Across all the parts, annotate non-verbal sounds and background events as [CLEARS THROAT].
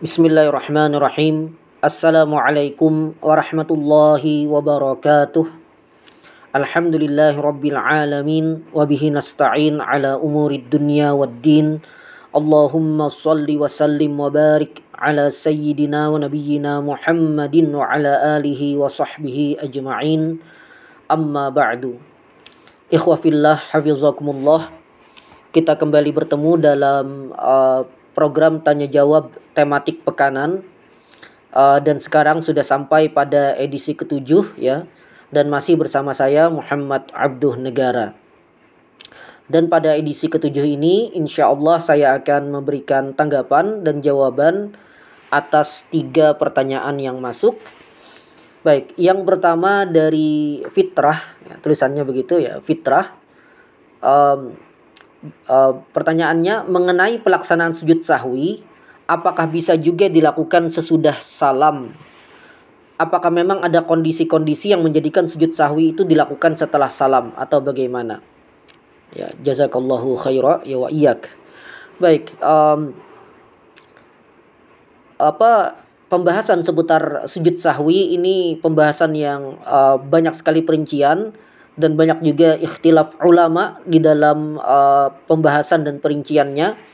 Bismillahirrahmanirrahim. Assalamualaikum warahmatullahi wabarakatuh. Alhamdulillahi rabbil alamin wa bihi nasta'in ala umurid dunya waddin. Allahumma salli wa sallim wa barik ala sayyidina wa nabiyyina Muhammadin wa ala alihi wa sahbihi ajma'in. Amma ba'du. Ikhwah fillah hafizakumullah. Kita kembali bertemu dalam uh, program tanya jawab tematik pekanan uh, dan sekarang sudah sampai pada edisi ketujuh ya dan masih bersama saya Muhammad Abduh Negara. Dan pada edisi ketujuh ini, insya Allah saya akan memberikan tanggapan dan jawaban atas tiga pertanyaan yang masuk. Baik, yang pertama dari fitrah, ya, tulisannya begitu ya, fitrah. Um, uh, pertanyaannya mengenai pelaksanaan sujud sahwi, apakah bisa juga dilakukan sesudah salam? apakah memang ada kondisi-kondisi yang menjadikan sujud sahwi itu dilakukan setelah salam atau bagaimana? Ya, jazakallahu khaira ya wa iyyak. Baik, um, apa pembahasan seputar sujud sahwi ini pembahasan yang uh, banyak sekali perincian dan banyak juga ikhtilaf ulama di dalam uh, pembahasan dan perinciannya.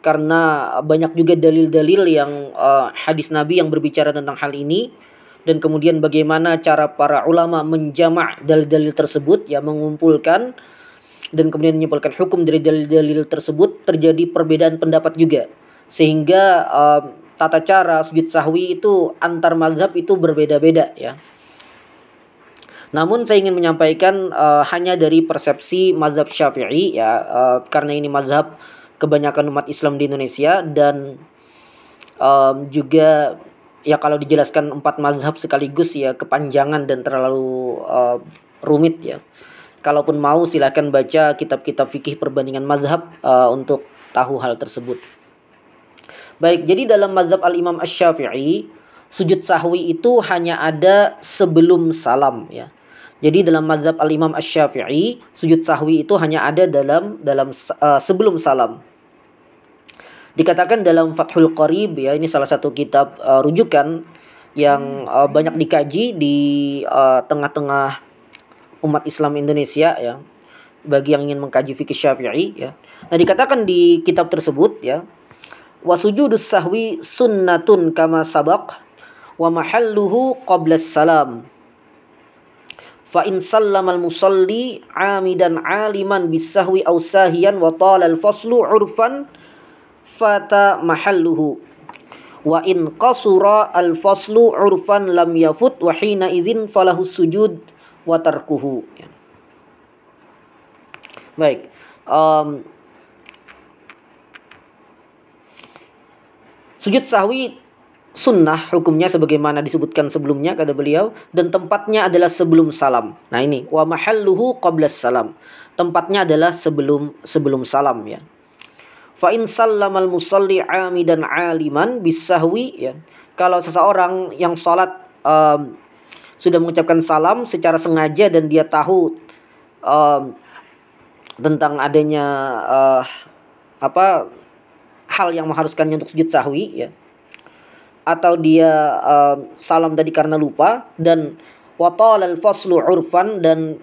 Karena banyak juga dalil-dalil yang uh, hadis Nabi yang berbicara tentang hal ini. Dan kemudian bagaimana cara para ulama menjamak dalil-dalil tersebut ya mengumpulkan dan kemudian menyimpulkan hukum dari dalil-dalil tersebut terjadi perbedaan pendapat juga. Sehingga um, tata cara sujud sahwi itu antar mazhab itu berbeda-beda ya. Namun saya ingin menyampaikan uh, hanya dari persepsi mazhab Syafi'i ya uh, karena ini mazhab kebanyakan umat Islam di Indonesia dan um, juga ya kalau dijelaskan empat mazhab sekaligus ya kepanjangan dan terlalu uh, rumit ya. Kalaupun mau silakan baca kitab-kitab fikih perbandingan mazhab uh, untuk tahu hal tersebut. Baik, jadi dalam mazhab al-Imam Asy-Syafi'i, sujud sahwi itu hanya ada sebelum salam ya. Jadi dalam mazhab al-Imam Asy-Syafi'i, sujud sahwi itu hanya ada dalam dalam uh, sebelum salam. Dikatakan dalam Fathul Qarib ya ini salah satu kitab uh, rujukan yang uh, banyak dikaji di uh, tengah-tengah umat Islam Indonesia ya bagi yang ingin mengkaji fikih Syafi'i ya. Nah dikatakan di kitab tersebut ya wa sujudus sahwi sunnatun kama sabaq wa mahalluhu qabla salam fa in sallama al-musalli amidan aliman bis sahwi aw sahiyan wa tala al-faslu urfan fata mahalluhu. Wa in qasura al faslu urfan lam yafut wa hina idzin falahu sujud wa tarkuhu. Baik. Um, sujud sahwi sunnah hukumnya sebagaimana disebutkan sebelumnya kata beliau dan tempatnya adalah sebelum salam. Nah ini wa mahalluhu qabla salam. Tempatnya adalah sebelum sebelum salam ya. Fa in sallamal musalli amidan aliman bisahwi ya. Kalau seseorang yang salat um, sudah mengucapkan salam secara sengaja dan dia tahu um, tentang adanya uh, apa hal yang mengharuskannya untuk sujud sahwi ya atau dia um, salam tadi karena lupa dan watal al faslu urfan dan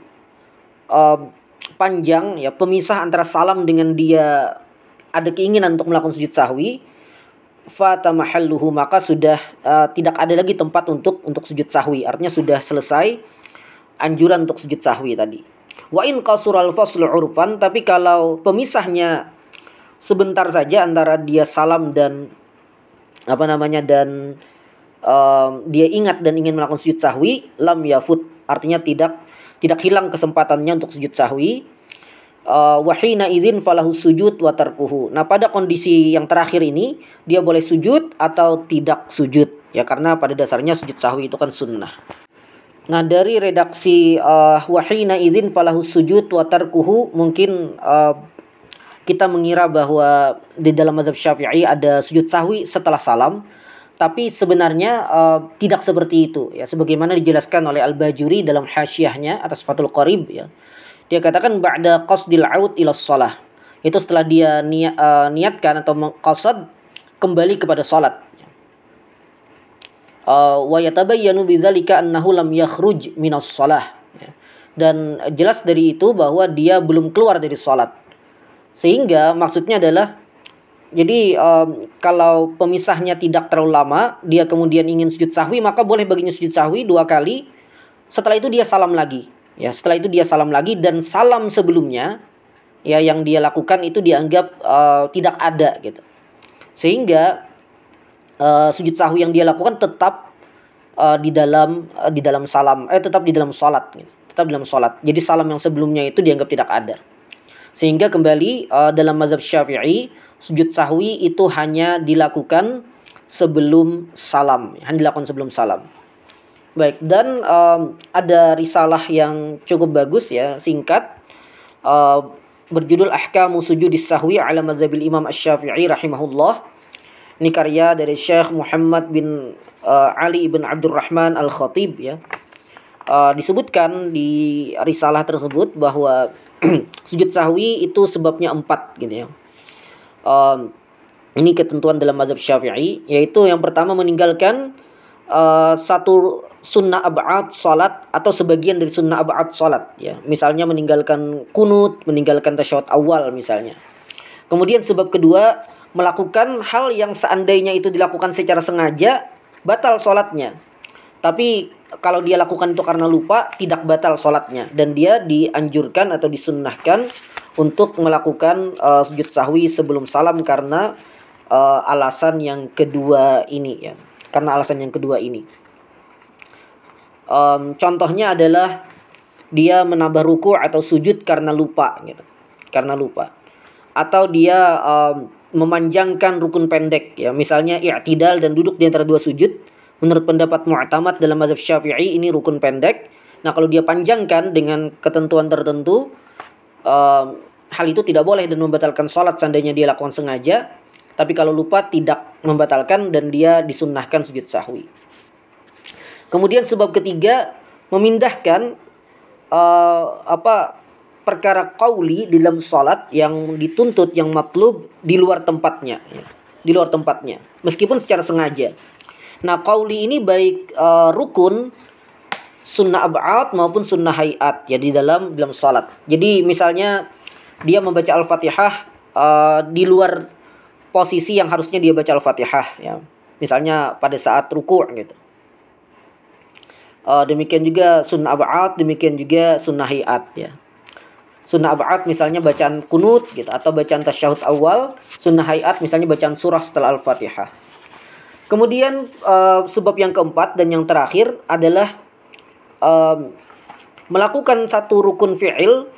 um, panjang ya pemisah antara salam dengan dia ada keinginan untuk melakukan sujud sahwi fata mahalluhu maka sudah uh, tidak ada lagi tempat untuk untuk sujud sahwi. Artinya sudah selesai anjuran untuk sujud sahwi tadi. Wa in qasural faslu urfan tapi kalau pemisahnya sebentar saja antara dia salam dan apa namanya dan um, dia ingat dan ingin melakukan sujud sahwi lam yafut artinya tidak tidak hilang kesempatannya untuk sujud sahwi uh, wahina izin falahu sujud wa tarkuhu. Nah, pada kondisi yang terakhir ini dia boleh sujud atau tidak sujud ya karena pada dasarnya sujud sahwi itu kan sunnah. Nah, dari redaksi uh, wahina izin falahu sujud wa tarkuhu mungkin uh, kita mengira bahwa di dalam mazhab Syafi'i ada sujud sahwi setelah salam tapi sebenarnya uh, tidak seperti itu ya sebagaimana dijelaskan oleh Al-Bajuri dalam hasyiahnya atas Fathul Qarib ya dia katakan ba'da qasdil aud ila shalah. Itu setelah dia niat, uh, niatkan atau qasad kembali kepada salat. uh, wa yatabayyanu bidzalika annahu lam yakhruj minas shalah ya. dan jelas dari itu bahwa dia belum keluar dari salat sehingga maksudnya adalah jadi um, kalau pemisahnya tidak terlalu lama, dia kemudian ingin sujud sahwi, maka boleh baginya sujud sahwi dua kali. Setelah itu dia salam lagi. Ya, setelah itu dia salam lagi dan salam sebelumnya ya yang dia lakukan itu dianggap uh, tidak ada gitu. Sehingga uh, sujud sahwi yang dia lakukan tetap uh, di dalam uh, di dalam salam eh tetap di dalam salat gitu. Tetap di dalam salat. Jadi salam yang sebelumnya itu dianggap tidak ada. Sehingga kembali uh, dalam mazhab Syafi'i sujud sahwi itu hanya dilakukan sebelum salam, hanya dilakukan sebelum salam. Baik, dan um, ada risalah yang cukup bagus ya, singkat uh, berjudul Ahkamu Sujudis Sahwi ala Mazhabil Imam Asy-Syafi'i rahimahullah. Ini karya dari Syekh Muhammad bin uh, Ali bin Abdurrahman Al-Khatib ya. Uh, disebutkan di risalah tersebut bahwa [CLEARS THROAT] sujud sahwi itu sebabnya empat gitu ya. Um, ini ketentuan dalam mazhab syafi'i yaitu yang pertama meninggalkan uh, satu sunnah ab'ad salat atau sebagian dari sunnah ab'ad salat ya. Misalnya meninggalkan kunut, meninggalkan tasyahud awal misalnya. Kemudian sebab kedua melakukan hal yang seandainya itu dilakukan secara sengaja batal salatnya. Tapi kalau dia lakukan itu karena lupa tidak batal sholatnya. Dan dia dianjurkan atau disunnahkan untuk melakukan uh, sujud sahwi sebelum salam karena uh, alasan yang kedua ini ya. Karena alasan yang kedua ini. Um, contohnya adalah dia menambah ruku atau sujud karena lupa gitu. Karena lupa. Atau dia um, memanjangkan rukun pendek ya. Misalnya i'tidal dan duduk di antara dua sujud Menurut pendapat mu'tamad dalam mazhab Syafi'i ini rukun pendek. Nah, kalau dia panjangkan dengan ketentuan tertentu, uh, hal itu tidak boleh dan membatalkan sholat seandainya dia lakukan sengaja. Tapi kalau lupa tidak membatalkan dan dia disunnahkan sujud sahwi. Kemudian sebab ketiga memindahkan uh, apa perkara qauli di dalam sholat yang dituntut yang matlub di luar tempatnya ya. di luar tempatnya meskipun secara sengaja Nah, qauli ini baik uh, rukun sunnah ab'ad maupun sunnah hayat ya di dalam dalam salat. Jadi misalnya dia membaca Al-Fatihah uh, di luar posisi yang harusnya dia baca Al-Fatihah ya. Misalnya pada saat ruku' gitu. Uh, demikian juga sunnah ab'ad, demikian juga sunnah hayat ya. Sunnah ab'ad misalnya bacaan kunut gitu atau bacaan tasyahud awal, sunnah hayat misalnya bacaan surah setelah Al-Fatihah. Kemudian uh, sebab yang keempat dan yang terakhir adalah uh, melakukan satu rukun fi'il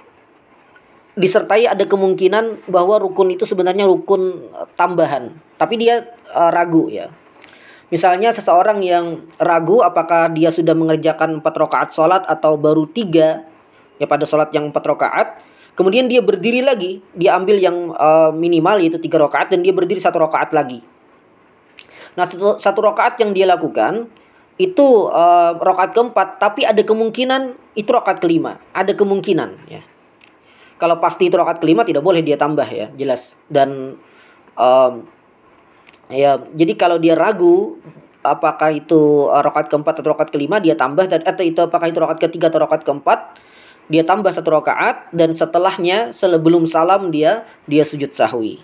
disertai ada kemungkinan bahwa rukun itu sebenarnya rukun uh, tambahan, tapi dia uh, ragu ya. Misalnya seseorang yang ragu apakah dia sudah mengerjakan empat rakaat sholat atau baru tiga ya pada sholat yang empat rakaat, kemudian dia berdiri lagi, dia ambil yang uh, minimal yaitu tiga rakaat dan dia berdiri satu rakaat lagi. Nah satu, satu rokaat yang dia lakukan itu uh, rokaat keempat, tapi ada kemungkinan itu rokaat kelima, ada kemungkinan ya. Kalau pasti itu rokaat kelima tidak boleh dia tambah ya, jelas. Dan um, ya jadi kalau dia ragu apakah itu uh, rokaat keempat atau rokaat kelima dia tambah dan atau itu apakah itu rokaat ketiga atau rokaat keempat dia tambah satu rokaat dan setelahnya sebelum salam dia dia sujud sahwi.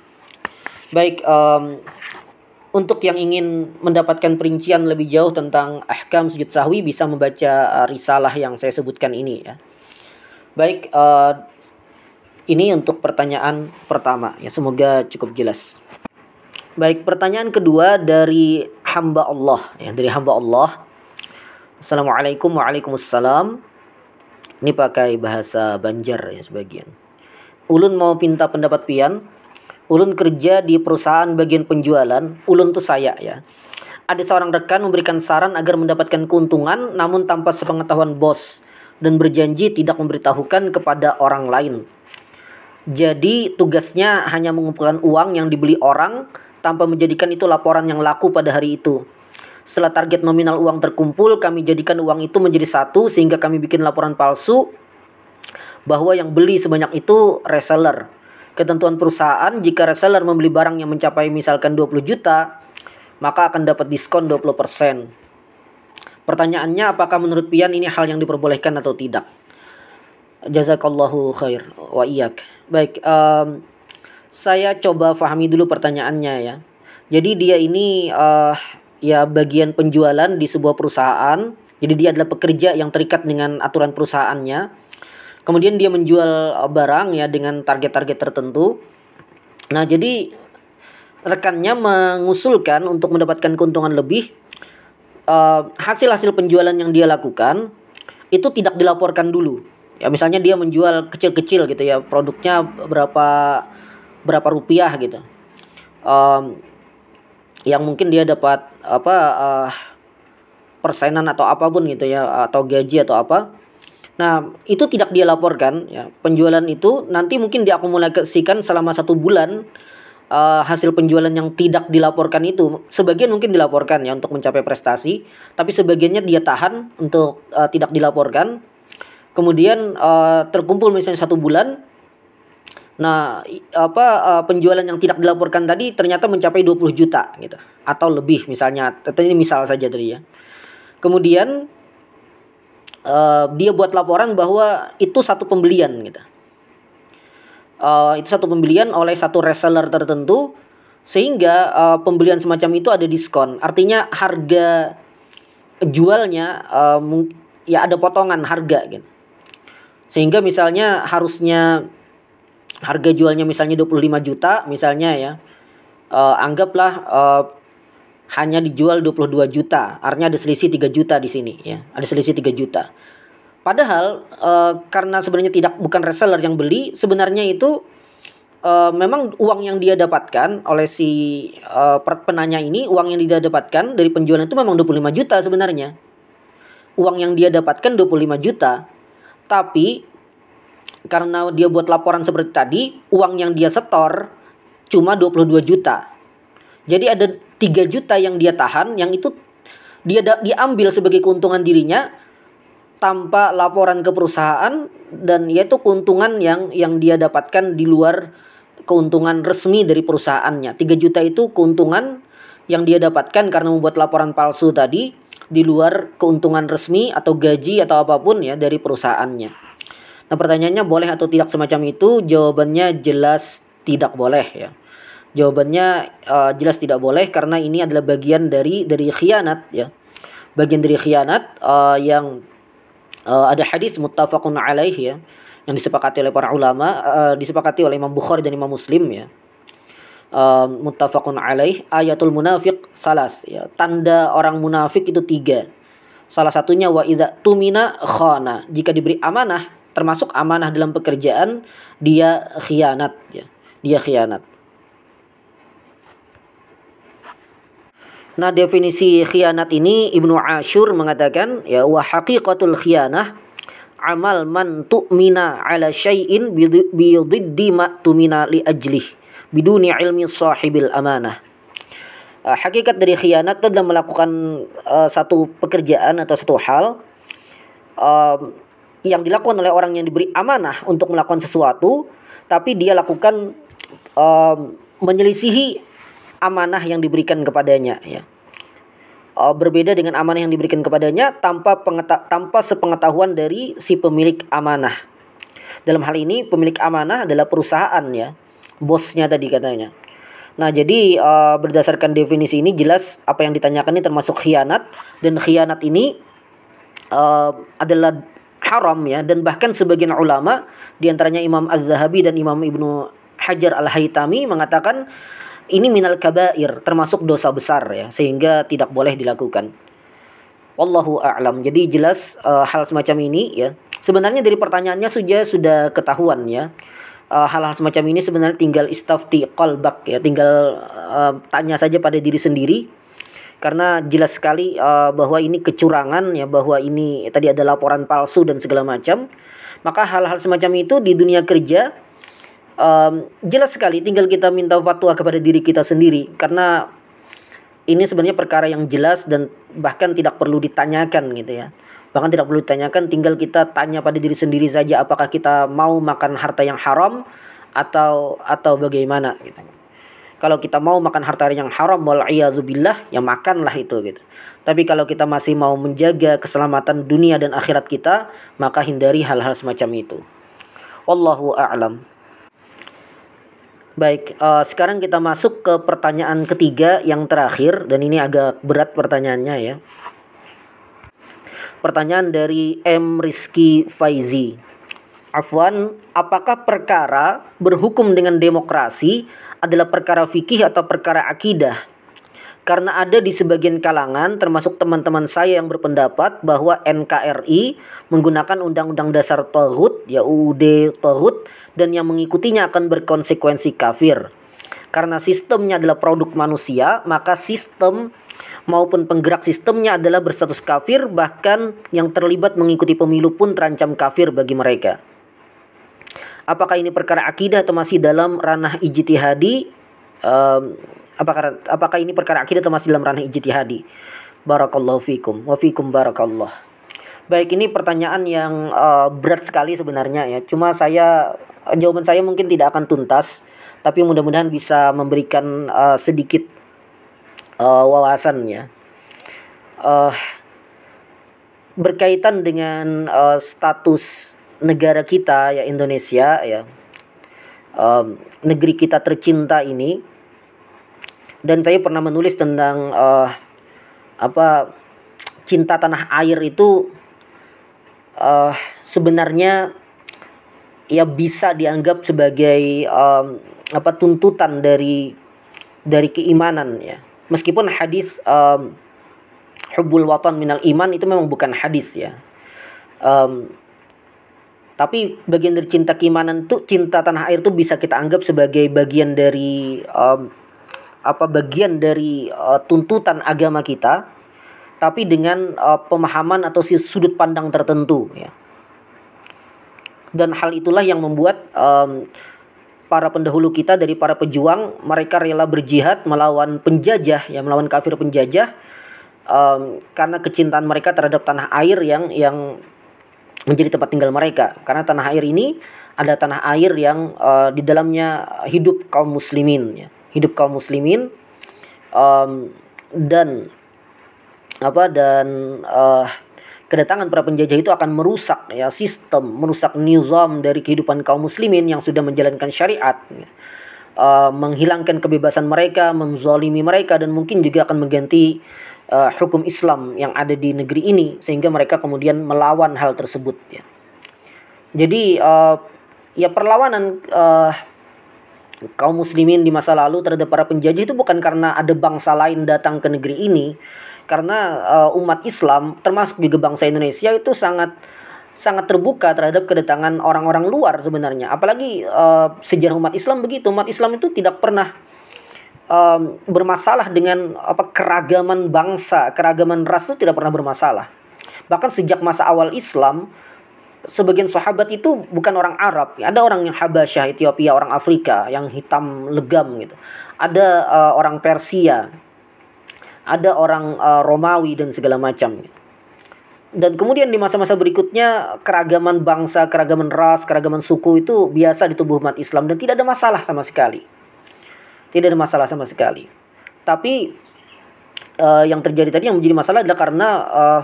Baik, um, untuk yang ingin mendapatkan perincian lebih jauh tentang ahkam sujud sahwi bisa membaca uh, risalah yang saya sebutkan ini ya. Baik, uh, ini untuk pertanyaan pertama ya semoga cukup jelas. Baik, pertanyaan kedua dari hamba Allah ya dari hamba Allah. Assalamualaikum waalaikumsalam. Ini pakai bahasa Banjar ya sebagian. Ulun mau pinta pendapat pian Ulun kerja di perusahaan bagian penjualan, ulun tuh saya ya. Ada seorang rekan memberikan saran agar mendapatkan keuntungan namun tanpa sepengetahuan bos dan berjanji tidak memberitahukan kepada orang lain. Jadi tugasnya hanya mengumpulkan uang yang dibeli orang tanpa menjadikan itu laporan yang laku pada hari itu. Setelah target nominal uang terkumpul, kami jadikan uang itu menjadi satu sehingga kami bikin laporan palsu bahwa yang beli sebanyak itu reseller ketentuan perusahaan jika reseller membeli barang yang mencapai misalkan 20 juta maka akan dapat diskon 20%. Pertanyaannya apakah menurut pian ini hal yang diperbolehkan atau tidak? Jazakallahu khair wa iyak. Baik, um, saya coba fahami dulu pertanyaannya ya. Jadi dia ini uh, ya bagian penjualan di sebuah perusahaan. Jadi dia adalah pekerja yang terikat dengan aturan perusahaannya. Kemudian dia menjual barang ya dengan target-target tertentu. Nah, jadi rekannya mengusulkan untuk mendapatkan keuntungan lebih uh, hasil-hasil penjualan yang dia lakukan itu tidak dilaporkan dulu. Ya misalnya dia menjual kecil-kecil gitu ya, produknya berapa berapa rupiah gitu. Um, yang mungkin dia dapat apa uh, persenan atau apa pun gitu ya atau gaji atau apa. Nah, itu tidak dia laporkan ya. Penjualan itu nanti mungkin diakumulasikan selama satu bulan uh, hasil penjualan yang tidak dilaporkan itu. Sebagian mungkin dilaporkan ya untuk mencapai prestasi tapi sebagiannya dia tahan untuk uh, tidak dilaporkan. Kemudian uh, terkumpul misalnya satu bulan nah apa uh, penjualan yang tidak dilaporkan tadi ternyata mencapai 20 juta gitu atau lebih misalnya. Ini misal saja tadi ya. Kemudian uh, dia buat laporan bahwa itu satu pembelian gitu uh, itu satu pembelian oleh satu reseller tertentu sehingga uh, pembelian semacam itu ada diskon. Artinya harga jualnya uh, ya ada potongan harga gitu. Sehingga misalnya harusnya harga jualnya misalnya 25 juta misalnya ya. Uh, anggaplah uh, hanya dijual 22 juta. Artinya ada selisih 3 juta di sini ya. Ada selisih 3 juta. Padahal uh, karena sebenarnya tidak bukan reseller yang beli, sebenarnya itu uh, memang uang yang dia dapatkan oleh si uh, penanya ini, uang yang dia dapatkan dari penjualan itu memang 25 juta sebenarnya. Uang yang dia dapatkan 25 juta. Tapi karena dia buat laporan seperti tadi, uang yang dia setor cuma 22 juta. Jadi ada 3 juta yang dia tahan yang itu dia diambil sebagai keuntungan dirinya tanpa laporan ke perusahaan dan yaitu keuntungan yang yang dia dapatkan di luar keuntungan resmi dari perusahaannya. 3 juta itu keuntungan yang dia dapatkan karena membuat laporan palsu tadi di luar keuntungan resmi atau gaji atau apa pun ya dari perusahaannya. Nah, pertanyaannya boleh atau tidak semacam itu? Jawabannya jelas tidak boleh ya. Jawabannya uh, jelas tidak boleh karena ini adalah bagian dari dari khianat ya. Bagian dari khianat uh, yang uh, ada hadis muttafaqun alaih ya yang disepakati oleh para ulama uh, disepakati oleh Imam Bukhari dan Imam Muslim ya. Uh, muttafaqun alaih ayatul munafiq salas ya. Tanda orang munafik itu tiga. Salah satunya wa idza tumina khana. Jika diberi amanah termasuk amanah dalam pekerjaan dia khianat ya. Dia khianat Nah, definisi khianat ini Ibnu Ashur mengatakan ya wa haqiqatul khianah amal man tu'mina ala syai'in bididdi ma tumina li ajlih biduni ilmi sahibil amanah. Uh, hakikat dari khianat itu adalah melakukan uh, satu pekerjaan atau satu hal uh, yang dilakukan oleh orang yang diberi amanah untuk melakukan sesuatu tapi dia lakukan uh, menyelisihi amanah yang diberikan kepadanya ya. Uh, berbeda dengan amanah yang diberikan kepadanya tanpa pengeta tanpa sepengetahuan dari si pemilik amanah. Dalam hal ini pemilik amanah adalah perusahaan ya. Bosnya tadi katanya. Nah, jadi uh, berdasarkan definisi ini jelas apa yang ditanyakan ini termasuk khianat dan khianat ini uh, adalah haram ya dan bahkan sebagian ulama di antaranya Imam Az-Zahabi dan Imam Ibnu Hajar Al-Haytami mengatakan ini minal kabair, termasuk dosa besar ya, sehingga tidak boleh dilakukan. Wallahu a'lam. Jadi jelas uh, hal semacam ini ya. Sebenarnya dari pertanyaannya sudah sudah ketahuan ya. hal hal-hal semacam ini sebenarnya tinggal istafti qalbak ya, tinggal uh, tanya saja pada diri sendiri karena jelas sekali uh, bahwa ini kecurangan ya bahwa ini tadi ada laporan palsu dan segala macam maka hal-hal semacam itu di dunia kerja um, jelas sekali tinggal kita minta fatwa kepada diri kita sendiri karena ini sebenarnya perkara yang jelas dan bahkan tidak perlu ditanyakan gitu ya bahkan tidak perlu ditanyakan tinggal kita tanya pada diri sendiri saja apakah kita mau makan harta yang haram atau atau bagaimana gitu Kalau kita mau makan harta yang haram wal billah, ya makanlah itu gitu. Tapi kalau kita masih mau menjaga keselamatan dunia dan akhirat kita, maka hindari hal-hal semacam itu. Wallahu a'lam. Baik, uh, sekarang kita masuk ke pertanyaan ketiga yang terakhir dan ini agak berat pertanyaannya ya. Pertanyaan dari M Rizky Faizi. Afwan, apakah perkara berhukum dengan demokrasi adalah perkara fikih atau perkara akidah? Karena ada di sebagian kalangan termasuk teman-teman saya yang berpendapat bahwa NKRI menggunakan Undang-Undang Dasar Tauhid ya UUD dan yang mengikutinya akan berkonsekuensi kafir. Karena sistemnya adalah produk manusia, maka sistem maupun penggerak sistemnya adalah berstatus kafir, bahkan yang terlibat mengikuti pemilu pun terancam kafir bagi mereka. Apakah ini perkara akidah atau masih dalam ranah ijtihadi? Um, apakah apakah ini perkara akidah atau masih dalam ranah ijtihadi? Barakallahu fikum wa fikum barakallah. Baik, ini pertanyaan yang uh, berat sekali sebenarnya ya. Cuma saya jawaban saya mungkin tidak akan tuntas, tapi mudah-mudahan bisa memberikan uh, sedikit uh, wawasan ya. Uh, berkaitan dengan uh, status negara kita ya Indonesia ya um, negeri kita tercinta ini dan saya pernah menulis tentang uh, apa cinta tanah air itu uh, sebenarnya ya bisa dianggap sebagai um, apa tuntutan dari dari keimanan ya. Meskipun hadis um, hubul watan minal iman itu memang bukan hadis ya. Um, tapi bagian dari cinta keimanan tuh cinta tanah air tuh bisa kita anggap sebagai bagian dari um, apa bagian dari uh, tuntutan agama kita tapi dengan uh, pemahaman atau sudut pandang tertentu ya. Dan hal itulah yang membuat um, para pendahulu kita dari para pejuang mereka rela berjihad melawan penjajah ya melawan kafir penjajah um, karena kecintaan mereka terhadap tanah air yang yang menjadi tempat tinggal mereka. Karena tanah air ini ada tanah air yang uh, di dalamnya hidup kaum muslimin ya hidup kaum muslimin um, dan apa dan uh, kedatangan para penjajah itu akan merusak ya sistem, merusak nizam dari kehidupan kaum muslimin yang sudah menjalankan syariat. Uh, menghilangkan kebebasan mereka, menzalimi mereka dan mungkin juga akan mengganti uh, hukum Islam yang ada di negeri ini sehingga mereka kemudian melawan hal tersebut ya. Jadi uh, ya perlawanan uh, kaum muslimin di masa lalu terhadap para penjajah itu bukan karena ada bangsa lain datang ke negeri ini karena uh, umat Islam termasuk juga bangsa Indonesia itu sangat sangat terbuka terhadap kedatangan orang-orang luar sebenarnya. Apalagi uh, sejarah umat Islam begitu umat Islam itu tidak pernah um, bermasalah dengan apa keragaman bangsa keragaman ras itu tidak pernah bermasalah. Bahkan sejak masa awal Islam sebagian sahabat itu bukan orang Arab ada orang yang Habasyah Ethiopia orang Afrika yang hitam legam gitu ada uh, orang Persia ada orang uh, Romawi dan segala macam. Dan kemudian di masa-masa berikutnya keragaman bangsa, keragaman ras, keragaman suku itu biasa di tubuh umat Islam dan tidak ada masalah sama sekali. Tidak ada masalah sama sekali. Tapi uh, yang terjadi tadi yang menjadi masalah adalah karena uh,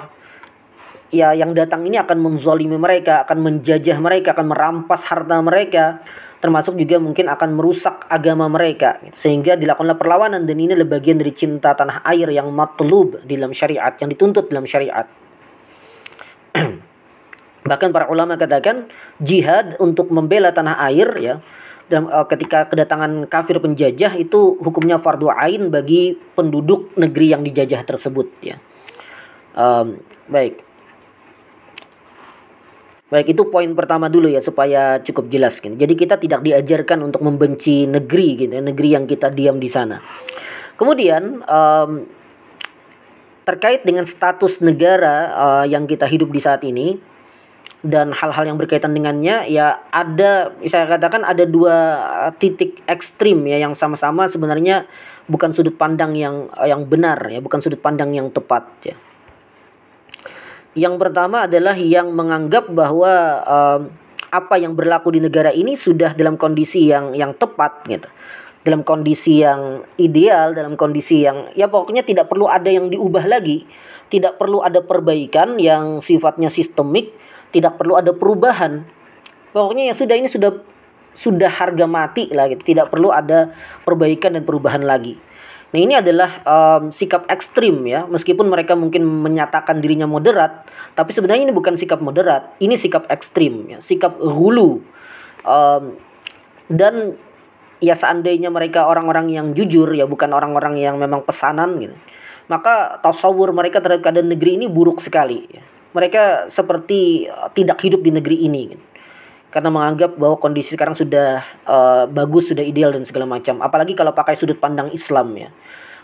ya yang datang ini akan menzolimi mereka, akan menjajah mereka, akan merampas harta mereka termasuk juga mungkin akan merusak agama mereka gitu. sehingga dilakukanlah perlawanan dan ini adalah bagian dari cinta tanah air yang matlub di dalam syariat yang dituntut dalam syariat. [CLEARS THROAT] Bahkan para ulama katakan jihad untuk membela tanah air ya dalam uh, ketika kedatangan kafir penjajah itu hukumnya fardu ain bagi penduduk negeri yang dijajah tersebut ya. Um, baik Baik, itu poin pertama dulu ya supaya cukup jelas kan. Jadi kita tidak diajarkan untuk membenci negeri gitu ya, negeri yang kita diam di sana. Kemudian um, terkait dengan status negara uh, yang kita hidup di saat ini dan hal-hal yang berkaitan dengannya ya ada saya katakan ada dua titik ekstrim ya yang sama-sama sebenarnya bukan sudut pandang yang yang benar ya, bukan sudut pandang yang tepat ya. Yang pertama adalah yang menganggap bahwa um, apa yang berlaku di negara ini sudah dalam kondisi yang yang tepat gitu. dalam kondisi yang ideal, dalam kondisi yang ya pokoknya tidak perlu ada yang diubah lagi, tidak perlu ada perbaikan yang sifatnya sistemik, tidak perlu ada perubahan. Pokoknya ya sudah ini sudah sudah harga mati lah gitu, tidak perlu ada perbaikan dan perubahan lagi. Nah ini adalah um, sikap ekstrim ya, meskipun mereka mungkin menyatakan dirinya moderat, tapi sebenarnya ini bukan sikap moderat, ini sikap ekstrim ya, sikap hulu. Um, dan ya seandainya mereka orang-orang yang jujur ya bukan orang-orang yang memang pesanan gitu maka tasawur mereka terhadap keadaan negeri ini buruk sekali ya. mereka seperti uh, tidak hidup di negeri ini gitu. Karena menganggap bahwa kondisi sekarang sudah uh, bagus sudah ideal dan segala macam. Apalagi kalau pakai sudut pandang Islam ya.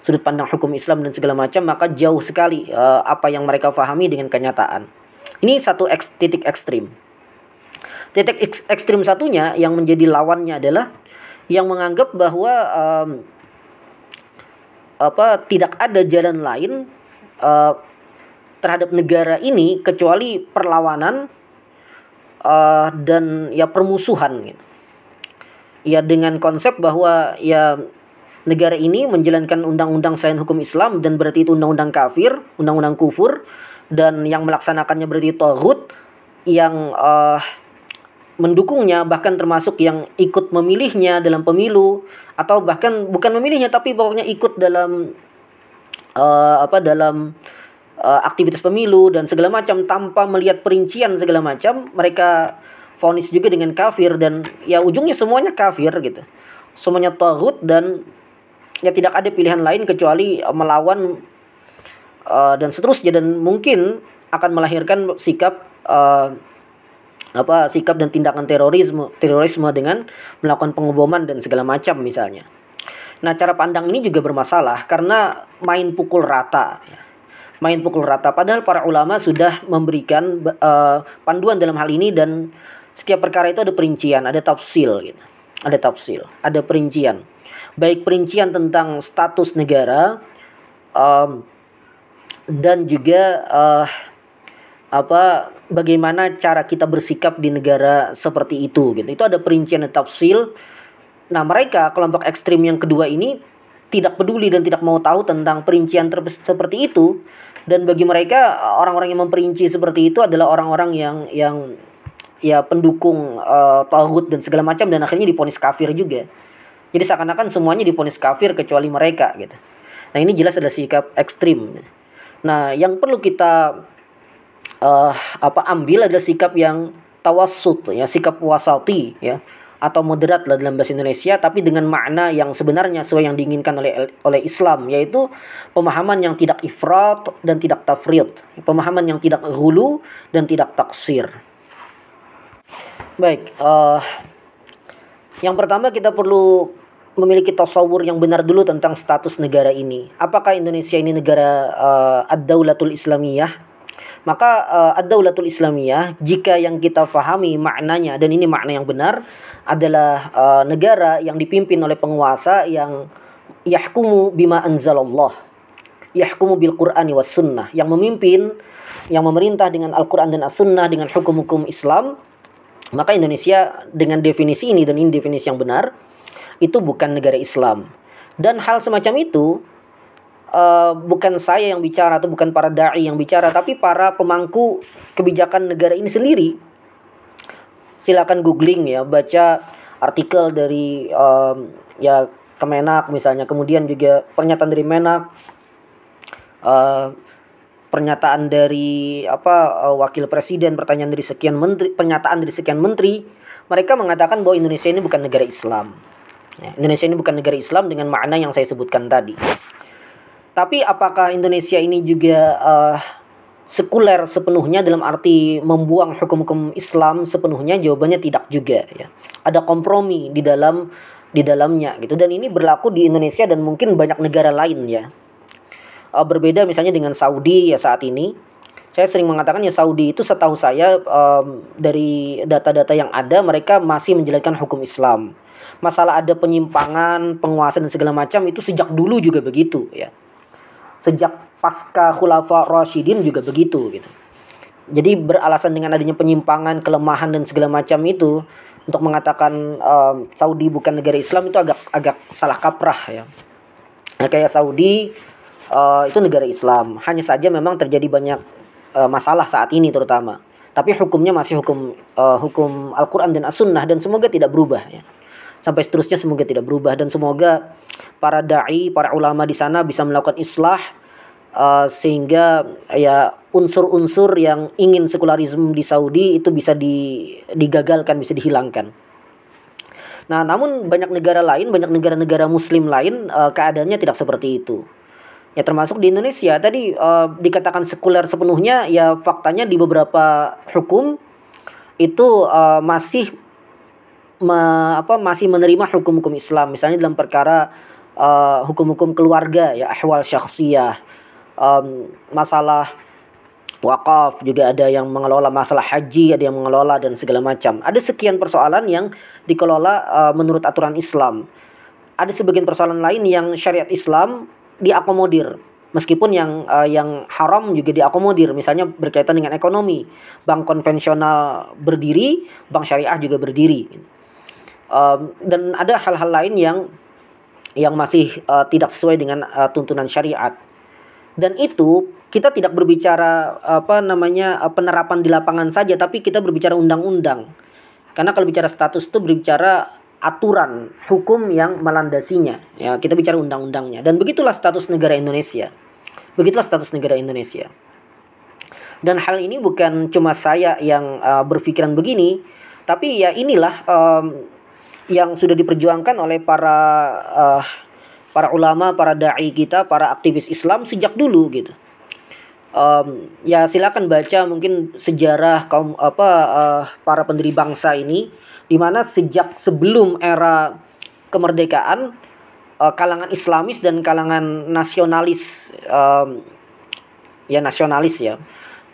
Sudut pandang hukum Islam dan segala macam maka jauh sekali uh, apa yang mereka fahami dengan kenyataan. Ini satu eks, titik ekstrim. Titik ekstrim satunya yang menjadi lawannya adalah yang menganggap bahwa um, apa tidak ada jalan lain uh, terhadap negara ini kecuali perlawanan uh, dan ya permusuhan gitu. Ya dengan konsep bahwa ya negara ini menjalankan undang-undang selain hukum Islam dan berarti itu undang-undang kafir, undang-undang kufur dan yang melaksanakannya berarti tohut yang uh, mendukungnya bahkan termasuk yang ikut memilihnya dalam pemilu atau bahkan bukan memilihnya tapi pokoknya ikut dalam uh, apa dalam uh, aktivitas pemilu dan segala macam tanpa melihat perincian segala macam mereka vonis juga dengan kafir dan ya ujungnya semuanya kafir gitu semuanya tagut dan ya tidak ada pilihan lain kecuali melawan uh, dan seterusnya dan mungkin akan melahirkan sikap uh, apa sikap dan tindakan terorisme terorisme dengan melakukan pengeboman dan segala macam misalnya. Nah, cara pandang ini juga bermasalah karena main pukul rata ya. Main pukul rata padahal para ulama sudah memberikan uh, panduan dalam hal ini dan setiap perkara itu ada perincian, ada tafsil gitu. Ada tafsil, ada perincian. Baik perincian tentang status negara um, dan juga uh, apa bagaimana cara kita bersikap di negara seperti itu gitu. Itu ada perincian dan tafsil. Nah, mereka kelompok ekstrim yang kedua ini tidak peduli dan tidak mau tahu tentang perincian seperti itu dan bagi mereka orang-orang yang memperinci seperti itu adalah orang-orang yang yang ya pendukung uh, tauhid dan segala macam dan akhirnya difonis kafir juga. Jadi seakan-akan semuanya difonis kafir kecuali mereka gitu. Nah, ini jelas adalah sikap ekstrim. Nah, yang perlu kita uh, apa ambil adalah sikap yang tawassut ya, sikap wasati ya atau moderat lah dalam bahasa Indonesia tapi dengan makna yang sebenarnya sesuai yang diinginkan oleh oleh Islam yaitu pemahaman yang tidak ifrat dan tidak tafrid pemahaman yang tidak hulu dan tidak taksir. Baik uh, yang pertama kita perlu memiliki tasawur yang benar dulu tentang status negara ini. Apakah Indonesia ini negara uh, ad-daulatul islamiyah maka uh, ad-daulatul Islamiyah jika yang kita fahami maknanya dan ini makna yang benar adalah uh, negara yang dipimpin oleh penguasa yang yahkumu bima anzalallah. Yahkumu bil Qur'ani was sunnah yang memimpin yang memerintah dengan Al-Qur'an dan As-Sunnah dengan hukum-hukum Islam maka Indonesia dengan definisi ini dan ini definisi yang benar itu bukan negara Islam. Dan hal semacam itu uh, bukan saya yang bicara atau bukan para dai yang bicara tapi para pemangku kebijakan negara ini sendiri. Silakan googling ya baca artikel dari um, ya Kemenak misalnya. Kemudian juga pernyataan dari Menak uh, pernyataan dari apa uh, wakil presiden pertanyaan dari sekian menteri pernyataan dari sekian menteri mereka mengatakan bahwa Indonesia ini bukan negara Islam. Ya, Indonesia ini bukan negara Islam dengan makna yang saya sebutkan tadi tapi apakah Indonesia ini juga uh, sekuler sepenuhnya dalam arti membuang hukum-hukum Islam sepenuhnya? Jawabannya tidak juga ya. Ada kompromi di dalam di dalamnya gitu dan ini berlaku di Indonesia dan mungkin banyak negara lain ya. Uh, berbeda misalnya dengan Saudi ya saat ini. Saya sering mengatakan ya Saudi itu setahu saya um, dari data-data yang ada mereka masih menjalankan hukum Islam. Masalah ada penyimpangan, penguasaan dan segala macam itu sejak dulu juga begitu ya sejak pasca khulafa Rashidin juga begitu gitu. Jadi beralasan dengan adanya penyimpangan, kelemahan dan segala macam itu, untuk mengatakan um, Saudi bukan negara Islam itu agak agak salah kaprah ya. Nah, kayak Saudi uh, itu negara Islam, hanya saja memang terjadi banyak uh, masalah saat ini terutama. Tapi hukumnya masih hukum uh, hukum Al-Qur'an dan As-Sunnah dan semoga tidak berubah ya. Sampai seterusnya semoga tidak berubah dan semoga para dai, para ulama di sana bisa melakukan islah uh, sehingga ya unsur-unsur yang ingin sekularisme di Saudi itu bisa di, digagalkan, bisa dihilangkan. Nah, namun banyak negara lain, banyak negara-negara muslim lain uh, keadaannya tidak seperti itu. Ya termasuk di Indonesia tadi uh, dikatakan sekuler sepenuhnya ya faktanya di beberapa hukum itu uh, masih me, apa masih menerima hukum-hukum Islam. Misalnya dalam perkara hukum-hukum uh, keluarga ya ahwal syakhsiyah um, masalah wakaf juga ada yang mengelola masalah haji ada yang mengelola dan segala macam. Ada sekian persoalan yang dikelola uh, menurut aturan Islam. Ada sebagian persoalan lain yang syariat Islam diakomodir. Meskipun yang uh, yang haram juga diakomodir. Misalnya berkaitan dengan ekonomi. Bank konvensional berdiri bank syariah juga berdiri um, dan ada hal-hal lain yang yang masih uh, tidak sesuai dengan uh, tuntunan syariat dan itu kita tidak berbicara apa namanya penerapan di lapangan saja tapi kita berbicara undang-undang karena kalau bicara status itu berbicara aturan hukum yang melandasinya. Ya, kita bicara undang-undangnya. Dan begitulah status negara Indonesia. Begitulah status negara Indonesia. Dan hal ini bukan cuma saya yang uh, berpikiran begini, tapi ya inilah um, yang sudah diperjuangkan oleh para uh, para ulama, para dai kita, para aktivis Islam sejak dulu gitu. Um, ya silakan baca mungkin sejarah kaum apa uh, para pendiri bangsa ini di mana sejak sebelum era kemerdekaan uh, kalangan Islamis dan kalangan nasionalis um, ya nasionalis ya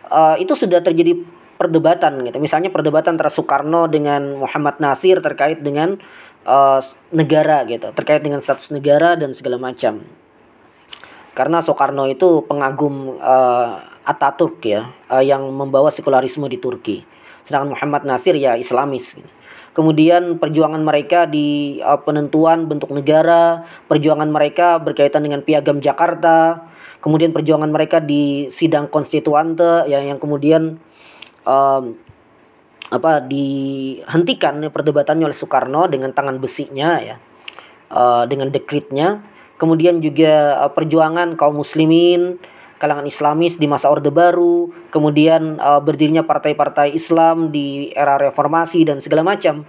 uh, itu sudah terjadi perdebatan gitu. Misalnya perdebatan antara Soekarno dengan Muhammad Nasir terkait dengan uh, negara gitu terkait dengan status negara dan segala macam. Karena Soekarno itu pengagum uh, Ataturk ya uh, yang membawa sekularisme di Turki. Sedangkan Muhammad Nasir ya Islamis gitu. Kemudian perjuangan mereka di uh, penentuan bentuk negara, perjuangan mereka berkaitan dengan Piagam Jakarta, kemudian perjuangan mereka di sidang konstituante yang yang kemudian um, apa dihentikan ya, perdebatannya oleh Soekarno dengan tangan besinya ya uh, dengan dekritnya kemudian juga uh, perjuangan kaum muslimin kalangan Islamis di masa Orde Baru, kemudian uh, berdirinya partai-partai Islam di era reformasi dan segala macam.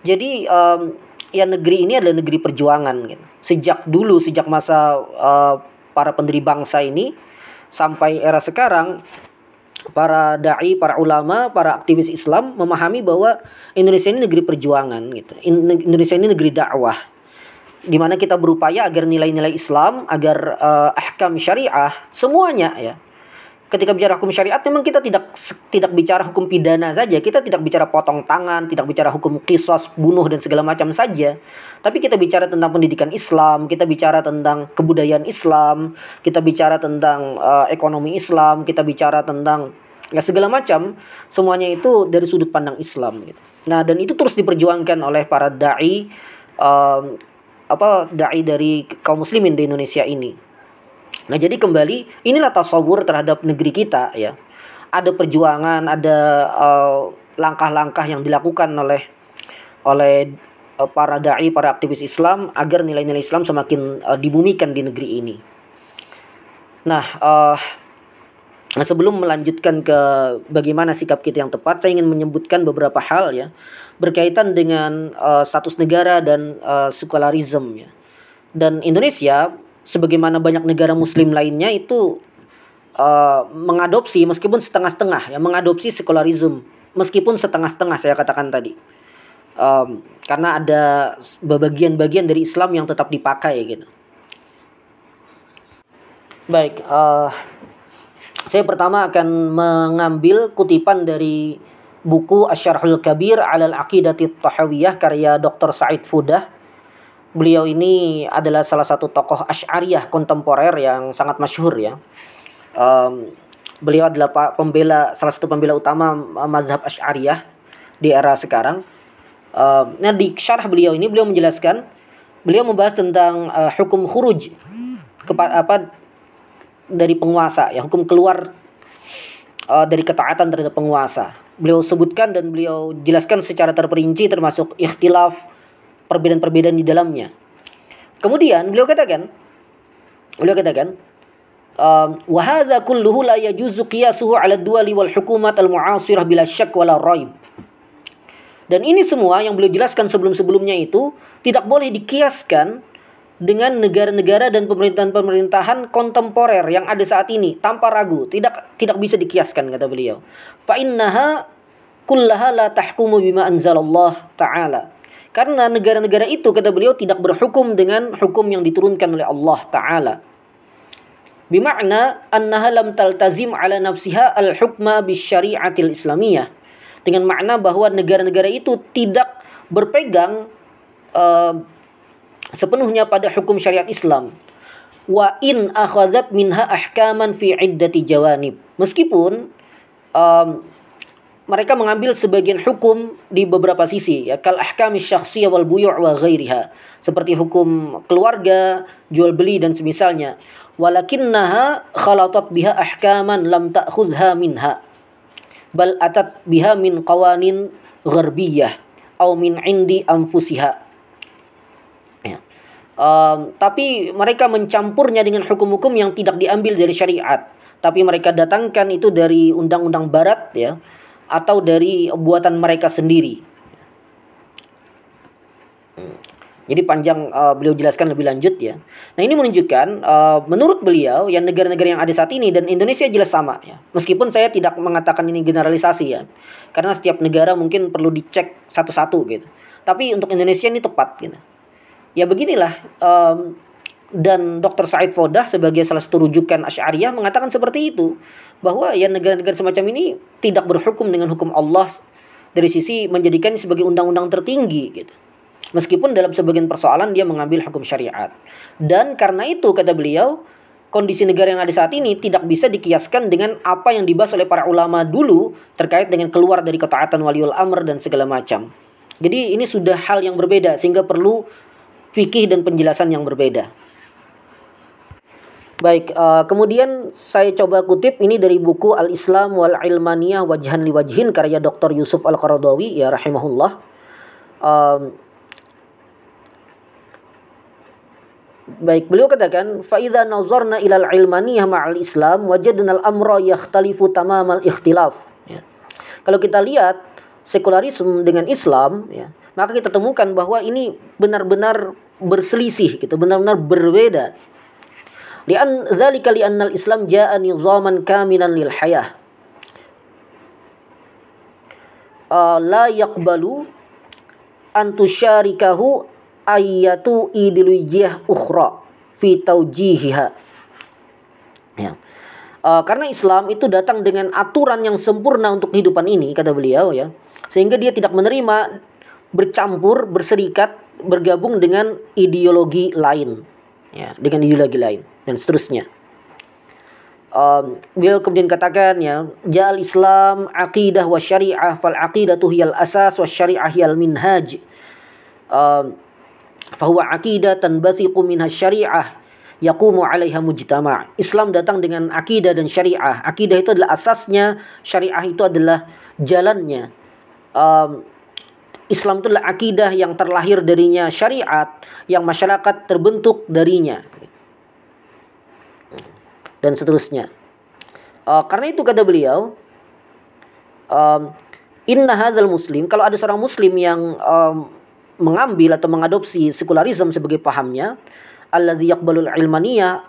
Jadi um, ya negeri ini adalah negeri perjuangan gitu. Sejak dulu sejak masa uh, para pendiri bangsa ini sampai era sekarang para dai, para ulama, para aktivis Islam memahami bahwa Indonesia ini negeri perjuangan gitu. Indonesia ini negeri dakwah di mana kita berupaya agar nilai-nilai Islam, agar uh, ahkam syariah semuanya ya. Ketika bicara hukum syariat memang kita tidak tidak bicara hukum pidana saja, kita tidak bicara potong tangan, tidak bicara hukum kisos, bunuh dan segala macam saja. Tapi kita bicara tentang pendidikan Islam, kita bicara tentang kebudayaan Islam, kita bicara tentang uh, ekonomi Islam, kita bicara tentang ya segala macam, semuanya itu dari sudut pandang Islam gitu. Nah, dan itu terus diperjuangkan oleh para dai um, apa dai dari kaum muslimin di Indonesia ini. Nah, jadi kembali inilah tasawur terhadap negeri kita ya. Ada perjuangan, ada uh, langkah-langkah yang dilakukan oleh oleh uh, para dai, para aktivis Islam agar nilai-nilai Islam semakin uh, dibumikan di negeri ini. Nah, uh, sebelum melanjutkan ke bagaimana sikap kita yang tepat, saya ingin menyebutkan beberapa hal ya berkaitan dengan uh, status negara dan uh, sekularisme ya. Dan Indonesia sebagaimana banyak negara muslim lainnya itu uh, mengadopsi meskipun setengah-setengah ya, mengadopsi sekularisme meskipun setengah-setengah saya katakan tadi. Um, karena ada bagian-bagian dari Islam yang tetap dipakai gitu. Baik, uh, saya pertama akan mengambil kutipan dari buku Asyarhul Kabir alal Aqidati Tahawiyah karya Dr. Said Fudah. Beliau ini adalah salah satu tokoh Asy'ariyah kontemporer yang sangat masyhur ya. Um, beliau adalah pembela salah satu pembela utama mazhab Asy'ariyah di era sekarang. Uh, nah di syarah beliau ini beliau menjelaskan beliau membahas tentang uh, hukum khuruj kepada apa dari penguasa ya hukum keluar uh, dari ketaatan terhadap penguasa. Beliau sebutkan dan beliau jelaskan secara terperinci termasuk ikhtilaf perbedaan-perbedaan di dalamnya. Kemudian beliau katakan beliau katakan wa hadza kulluhu la yajuzu qiyasuhu 'ala ad-duwali wal hukumat al-mu'asirah bila syak wala raib. Dan ini semua yang beliau jelaskan sebelum-sebelumnya itu tidak boleh dikiaskan dengan negara-negara dan pemerintahan-pemerintahan kontemporer yang ada saat ini tanpa ragu, tidak tidak bisa dikiaskan kata beliau. Fa innaha kullaha la tahkumu bima anzalallah taala. Karena negara-negara itu kata beliau tidak berhukum dengan hukum yang diturunkan oleh Allah taala. Bima'na annaha lam taltazim ala nafsiha al-hukma bisyari'atil islamiyah dengan makna bahwa negara-negara itu tidak berpegang uh, sepenuhnya pada hukum syariat Islam. Wa in akhazat minha ahkaman fi iddati jawanib. Meskipun um, mereka mengambil sebagian hukum di beberapa sisi ya kal ahkami syakhsiyah wal buyu' wa ghairiha. Seperti hukum keluarga, jual beli dan semisalnya. Walakinnaha khalatat biha ahkaman lam ta'khudha minha. Bal atat biha min qawanin gharbiyah au min indi anfusiha. Um, tapi mereka mencampurnya dengan hukum-hukum yang tidak diambil dari syariat. Tapi mereka datangkan itu dari undang-undang barat ya atau dari buatan mereka sendiri jadi panjang uh, beliau jelaskan lebih lanjut ya. Nah ini menunjukkan uh, menurut beliau yang negara-negara yang ada saat ini dan Indonesia jelas sama ya. Meskipun saya tidak mengatakan ini generalisasi ya. Karena setiap negara mungkin perlu dicek satu-satu gitu. Tapi untuk Indonesia ini tepat gitu. Ya beginilah um, dan Dr. Said Fodah sebagai salah satu rujukan Asy'ariyah mengatakan seperti itu bahwa ya negara-negara semacam ini tidak berhukum dengan hukum Allah dari sisi menjadikannya sebagai undang-undang tertinggi gitu. Meskipun dalam sebagian persoalan dia mengambil hukum syariat. Dan karena itu kata beliau, kondisi negara yang ada saat ini tidak bisa dikiaskan dengan apa yang dibahas oleh para ulama dulu terkait dengan keluar dari ketaatan waliul amr dan segala macam. Jadi ini sudah hal yang berbeda sehingga perlu fikih dan penjelasan yang berbeda. Baik, uh, kemudian saya coba kutip ini dari buku Al-Islam wal Ilmaniyah Wajhan li Wajhin karya Dr. Yusuf Al-Qaradawi ya rahimahullah. Um, Baik, beliau katakan, "Fa nazarna ilal ilmaniyah ma'al Islam, wajadna al-amra yakhtalifu tamamal ikhtilaf." Ya. Kalau kita lihat sekularisme dengan Islam, ya, maka kita temukan bahwa ini benar-benar berselisih gitu, benar-benar berbeda. Lian dzalika li'anna al-Islam ja'a nizaman kamilan lil hayah. Uh, la yaqbalu an tusyarikahu ayatu ideologiyah ukhra fi taujihiha. Ya. Uh, karena Islam itu datang dengan aturan yang sempurna untuk kehidupan ini kata beliau ya. Sehingga dia tidak menerima bercampur, berserikat, bergabung dengan ideologi lain. Ya, dengan ideologi lain dan seterusnya. Um, beliau kemudian katakan ya, jal Islam aqidah wa syariah fal aqidatu hiyal asas wa syariah hiyal minhaj. Um, fahuwa aqidah tanbathiqu minha syariah yaqumu 'alaiha mujtama'. Islam datang dengan akidah dan syariah. Akidah itu adalah asasnya, syariah itu adalah jalannya. Um, Islam itu adalah akidah yang terlahir darinya syariat yang masyarakat terbentuk darinya dan seterusnya. Uh, karena itu kata beliau, um, inna hadzal muslim kalau ada seorang muslim yang um, mengambil atau mengadopsi sekularisme sebagai pahamnya alladzi yaqbalul ilmaniyah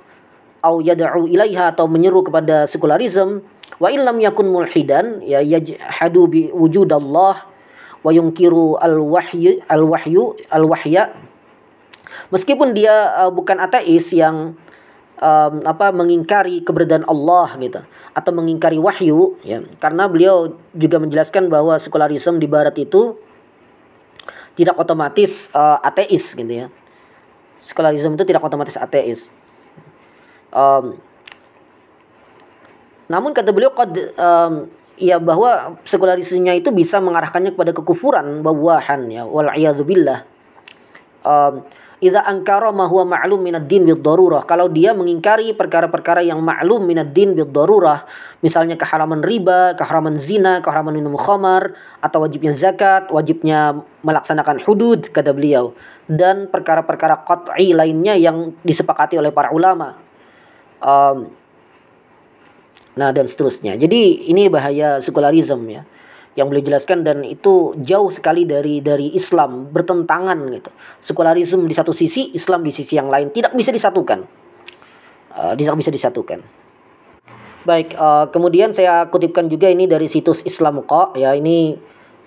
au yad'u ilaiha atau menyeru kepada sekularisme wa illam yakun mulhidan ya yajhadu bi wujudallah wa yunkiru al wahyu al wahyu al wahya meskipun dia uh, bukan ateis yang um, apa mengingkari keberadaan Allah gitu atau mengingkari wahyu ya karena beliau juga menjelaskan bahwa sekularisme di barat itu tidak otomatis uh, ateis gitu ya. Sekularisme itu tidak otomatis ateis. Um, namun kata beliau qad um, ya bahwa sekularismenya itu bisa mengarahkannya kepada kekufuran bawahan ya wal billah um, Idza angkara ma huwa ma'lum minad din bid darurah. Kalau dia mengingkari perkara-perkara yang ma'lum minad din bid darurah, misalnya keharaman riba, keharaman zina, keharaman minum khamar, atau wajibnya zakat, wajibnya melaksanakan hudud kata beliau dan perkara-perkara qat'i lainnya yang disepakati oleh para ulama. Um, nah dan seterusnya. Jadi ini bahaya sekularisme ya yang beliau jelaskan dan itu jauh sekali dari dari Islam bertentangan gitu. Sekularisme di satu sisi Islam di sisi yang lain tidak bisa disatukan. Uh, tidak bisa disatukan. Baik uh, kemudian saya kutipkan juga ini dari situs Islam kok ya. Ini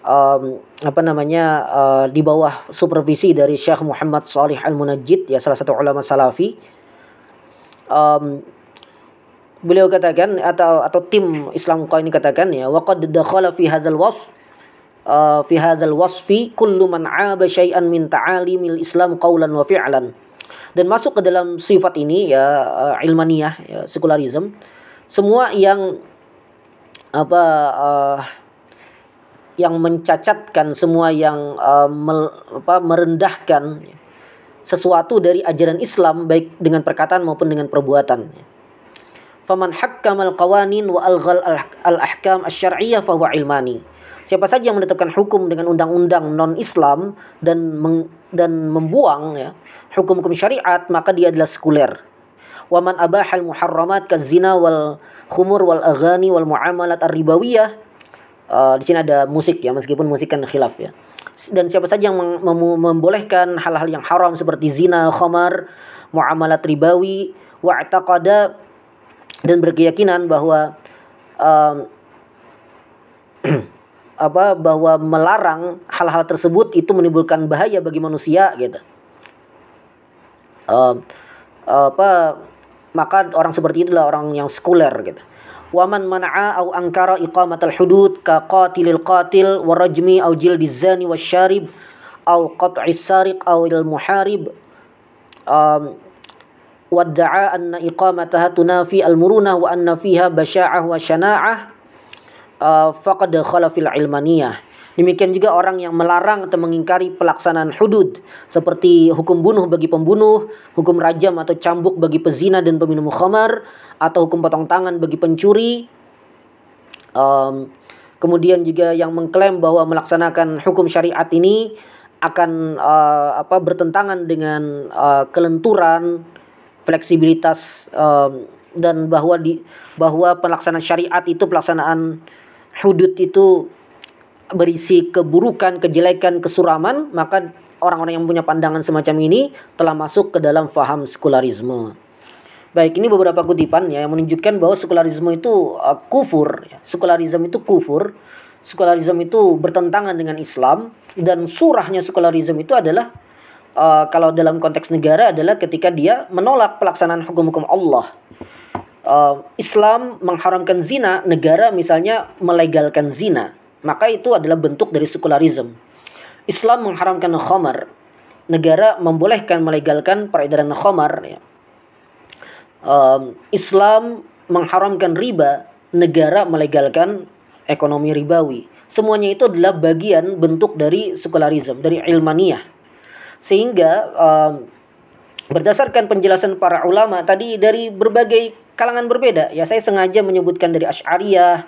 um, apa namanya uh, di bawah supervisi dari Syekh Muhammad Salih Al Munajjid ya salah satu ulama salafi. Um, beliau katakan atau atau tim Islam Qaw ini katakan ya waqad dakhala fi hadzal wasf uh, fi hadzal wasfi kullu man 'aba syai'an min ta'alimil Islam qawlan wa fi'lan. Dan masuk ke dalam sifat ini ya uh, ilmaniyah ya, sekularisme semua yang apa uh, yang mencacatkan semua yang uh, mel, apa, merendahkan sesuatu dari ajaran Islam baik dengan perkataan maupun dengan perbuatan faman hakkamal qawanin wa alghal al ahkam asy-syar'iyyah fa huwa ilmani. Siapa saja yang menetapkan hukum dengan undang-undang non-Islam dan meng, dan membuang ya hukum-hukum syariat maka dia adalah sekuler. Wa man abahal muharramat kazina wal khumur wal aghani wal muamalat ar-ribawiyah. Uh, di sini ada musik ya meskipun musik kan khilaf ya. Dan siapa saja yang mem membolehkan hal-hal yang haram seperti zina, khamar, muamalat ribawi, wa'taqada dan berkeyakinan bahwa um, [CLEARS THROAT] apa bahwa melarang hal-hal tersebut itu menimbulkan bahaya bagi manusia gitu. Um, apa maka orang seperti itu adalah orang yang sekuler gitu. Waman mana'a au angkara iqamatal hudud ka qatilil qatil wa rajmi au jildiz zani wasyarib au qat'is sariq au il muharib um, wadda'a anna iqamataha tunafi al-murunah wa anna fiha basya'ah wa syana'ah uh, Demikian juga orang yang melarang atau mengingkari pelaksanaan hudud seperti hukum bunuh bagi pembunuh, hukum rajam atau cambuk bagi pezina dan peminum khamar, atau hukum potong tangan bagi pencuri. Um, kemudian juga yang mengklaim bahwa melaksanakan hukum syariat ini akan uh, apa bertentangan dengan uh, kelenturan fleksibilitas um, dan bahwa di bahwa pelaksanaan syariat itu pelaksanaan hudud itu berisi keburukan, kejelekan, kesuraman, maka orang-orang yang punya pandangan semacam ini telah masuk ke dalam faham sekularisme. Baik, ini beberapa kutipan ya yang menunjukkan bahwa sekularisme itu uh, kufur. Sekularisme itu kufur. Sekularisme itu bertentangan dengan Islam dan surahnya sekularisme itu adalah uh, kalau dalam konteks negara adalah ketika dia menolak pelaksanaan hukum-hukum Allah. Uh, Islam mengharamkan zina, negara misalnya melegalkan zina, maka itu adalah bentuk dari sekularisme. Islam mengharamkan khamar, negara membolehkan melegalkan peredaran khamar. Ya. Uh, Islam mengharamkan riba, negara melegalkan ekonomi ribawi. Semuanya itu adalah bagian bentuk dari sekularisme, dari ilmaniyah. Sehingga um, berdasarkan penjelasan para ulama tadi dari berbagai kalangan berbeda, ya saya sengaja menyebutkan dari Asy'ariyah,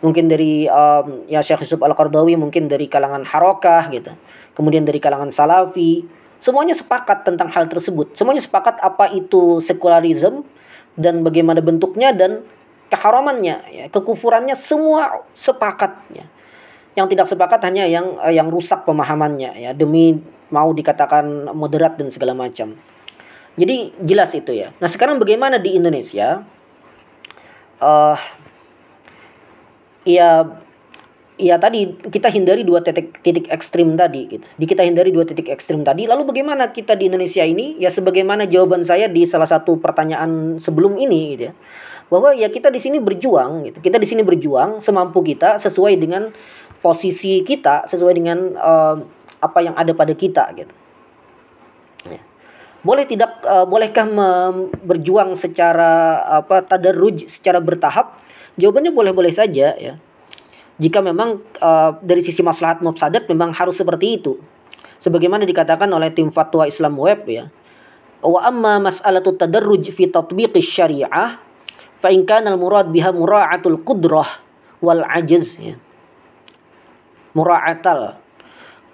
mungkin dari um, ya Syekh Yusuf Al-Qardawi, mungkin dari kalangan Harokah gitu. Kemudian dari kalangan Salafi, semuanya sepakat tentang hal tersebut. Semuanya sepakat apa itu sekularisme dan bagaimana bentuknya dan keharamannya, ya, kekufurannya semua sepakat ya. Yang tidak sepakat hanya yang yang rusak pemahamannya ya demi mau dikatakan moderat dan segala macam. Jadi jelas itu ya. Nah sekarang bagaimana di Indonesia? Uh, ya ya tadi kita hindari dua titik titik ekstrim tadi gitu. Di kita hindari dua titik ekstrim tadi. Lalu bagaimana kita di Indonesia ini? Ya sebagaimana jawaban saya di salah satu pertanyaan sebelum ini gitu ya. Bahwa ya kita di sini berjuang gitu. Kita di sini berjuang semampu kita sesuai dengan posisi kita, sesuai dengan uh, apa yang ada pada kita gitu. Ya. Boleh tidak uh, bolehkah berjuang secara apa tadarruj secara bertahap? Jawabannya boleh-boleh saja ya. Jika memang uh, dari sisi maslahat mufsadat memang harus seperti itu. Sebagaimana dikatakan oleh tim fatwa Islam Web ya. Wa amma mas'alatu tadarruj fi tatbiqi syariah fa in kana al murad biha mura'atul qudrah wal ajiz ya. Mura'atal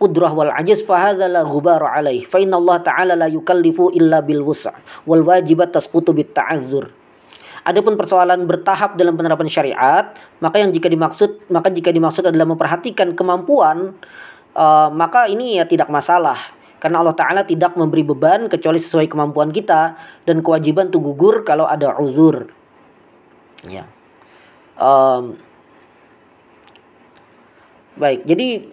qudrah wal ajiz fa hadza la ghubar alaih fa inna Allah ta'ala la yukallifu illa bil wus' wal wajibat tasqutu bit ta'azzur Adapun persoalan bertahap dalam penerapan syariat, maka yang jika dimaksud maka jika dimaksud adalah memperhatikan kemampuan, uh, maka ini ya tidak masalah. Karena Allah Ta'ala tidak memberi beban kecuali sesuai kemampuan kita dan kewajiban tuh gugur kalau ada uzur. Ya. Um, baik, jadi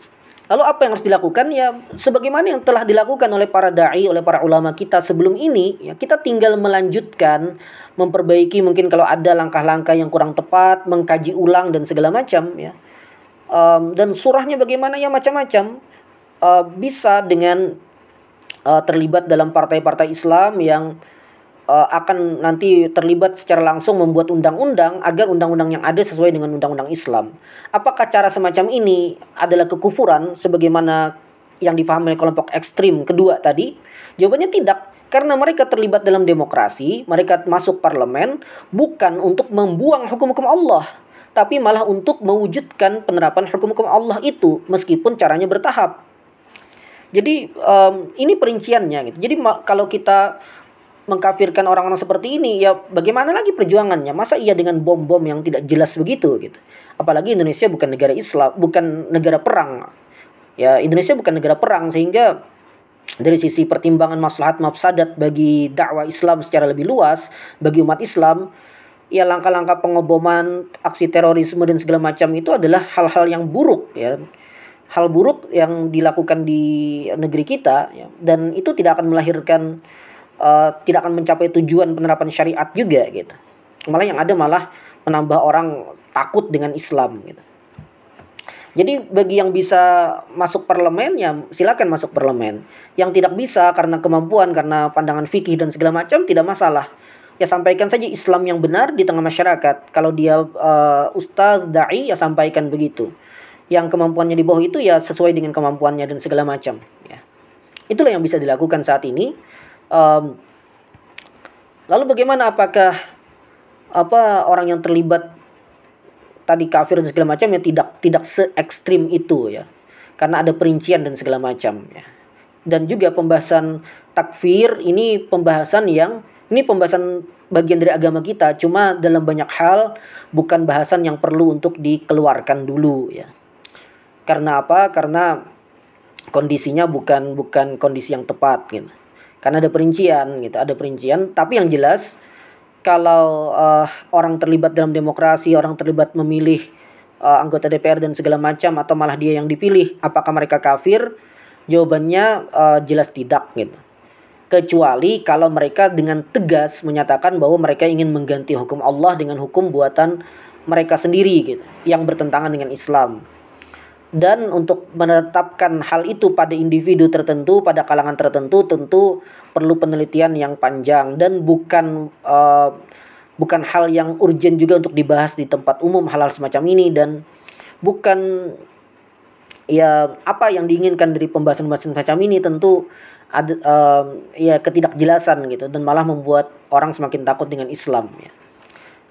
Lalu apa yang harus dilakukan? Ya sebagaimana yang telah dilakukan oleh para dai, oleh para ulama kita sebelum ini, ya kita tinggal melanjutkan, memperbaiki mungkin kalau ada langkah-langkah yang kurang tepat, mengkaji ulang dan segala macam ya. Um, dan surahnya bagaimana ya macam-macam. Uh, bisa dengan uh, terlibat dalam partai-partai Islam yang uh, akan nanti terlibat secara langsung membuat undang-undang agar undang-undang yang ada sesuai dengan undang-undang Islam. Apakah cara semacam ini adalah kekufuran sebagaimana yang difahami oleh kelompok ekstrim kedua tadi? Jawabannya tidak. Karena mereka terlibat dalam demokrasi, mereka masuk parlemen bukan untuk membuang hukum-hukum Allah, tapi malah untuk mewujudkan penerapan hukum-hukum Allah itu meskipun caranya bertahap. Jadi um, ini perinciannya gitu. Jadi kalau kita mengkafirkan orang-orang seperti ini ya bagaimana lagi perjuangannya? Masa iya dengan bom-bom yang tidak jelas begitu gitu? Apalagi Indonesia bukan negara Islam bukan negara perang. Ya Indonesia bukan negara perang sehingga dari sisi pertimbangan maslahat mafsadat bagi dakwah Islam secara lebih luas bagi umat Islam ya langkah-langkah pengoboman aksi terorisme dan segala macam itu adalah hal-hal yang buruk ya. Hal buruk yang dilakukan di negeri kita ya. Dan itu tidak akan melahirkan uh, tidak akan mencapai tujuan penerapan syariat juga gitu. Malah yang ada malah menambah orang takut dengan Islam gitu. Jadi bagi yang bisa masuk parlemen ya silakan masuk parlemen. Yang tidak bisa karena kemampuan, karena pandangan fikih dan segala macam tidak masalah. Ya sampaikan saja Islam yang benar di tengah masyarakat. Kalau dia uh, ustaz, dai ya sampaikan begitu. Yang kemampuannya di bawah itu ya sesuai dengan kemampuannya dan segala macam ya. Itulah yang bisa dilakukan saat ini um, lalu bagaimana? Apakah apa orang yang terlibat tadi kafir dan segala macam ya tidak tidak se ekstrim itu ya? Karena ada perincian dan segala macam ya. Dan juga pembahasan takfir ini pembahasan yang ini pembahasan bagian dari agama kita. Cuma dalam banyak hal bukan bahasan yang perlu untuk dikeluarkan dulu ya. Karena apa? Karena kondisinya bukan bukan kondisi yang tepat gitu karena ada perincian gitu ada perincian. Tapi yang jelas kalau uh, orang terlibat dalam demokrasi orang terlibat memilih uh, anggota DPR dan segala macam atau malah dia yang dipilih apakah mereka kafir? Jawabannya uh, jelas tidak gitu. Kecuali kalau mereka dengan tegas menyatakan bahwa mereka ingin mengganti hukum Allah dengan hukum buatan mereka sendiri gitu. Yang bertentangan dengan Islam dan untuk menetapkan hal itu pada individu tertentu pada kalangan tertentu tentu perlu penelitian yang panjang. Dan bukan uh, bukan hal yang urgent juga untuk dibahas di tempat umum hal-hal semacam ini. Dan bukan ya apa yang diinginkan dari pembahasan-pembahasan semacam ini tentu ada uh, ya ketidakjelasan gitu. Dan malah membuat orang semakin takut dengan Islam ya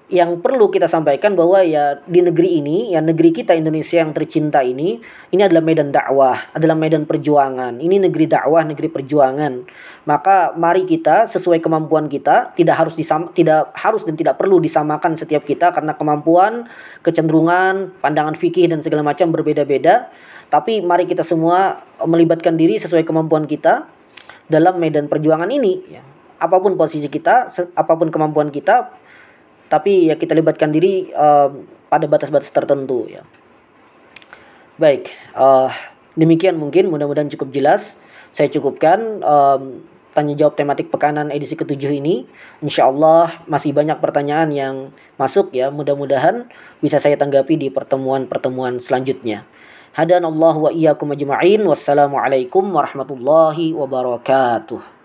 yang perlu kita sampaikan bahwa ya di negeri ini, ya negeri kita Indonesia yang tercinta ini, ini adalah medan dakwah, adalah medan perjuangan. Ini negeri dakwah, negeri perjuangan. Maka mari kita sesuai kemampuan kita, tidak harus disam, tidak harus dan tidak perlu disamakan setiap kita karena kemampuan, kecenderungan, pandangan fikih dan segala macam berbeda-beda. Tapi mari kita semua melibatkan diri sesuai kemampuan kita dalam medan perjuangan ini. Ya. Apa pun posisi kita, apa pun kemampuan kita, tapi ya kita libatkan diri uh, pada batas-batas tertentu ya. Baik, uh, demikian mungkin mudah-mudahan cukup jelas. Saya cukupkan um, tanya jawab tematik pekanan edisi ketujuh ini. Insya Allah masih banyak pertanyaan yang masuk ya. Mudah-mudahan bisa saya tanggapi di pertemuan-pertemuan selanjutnya. Hadanallahu wa iyyakum ajma'in. Wassalamualaikum warahmatullahi wabarakatuh.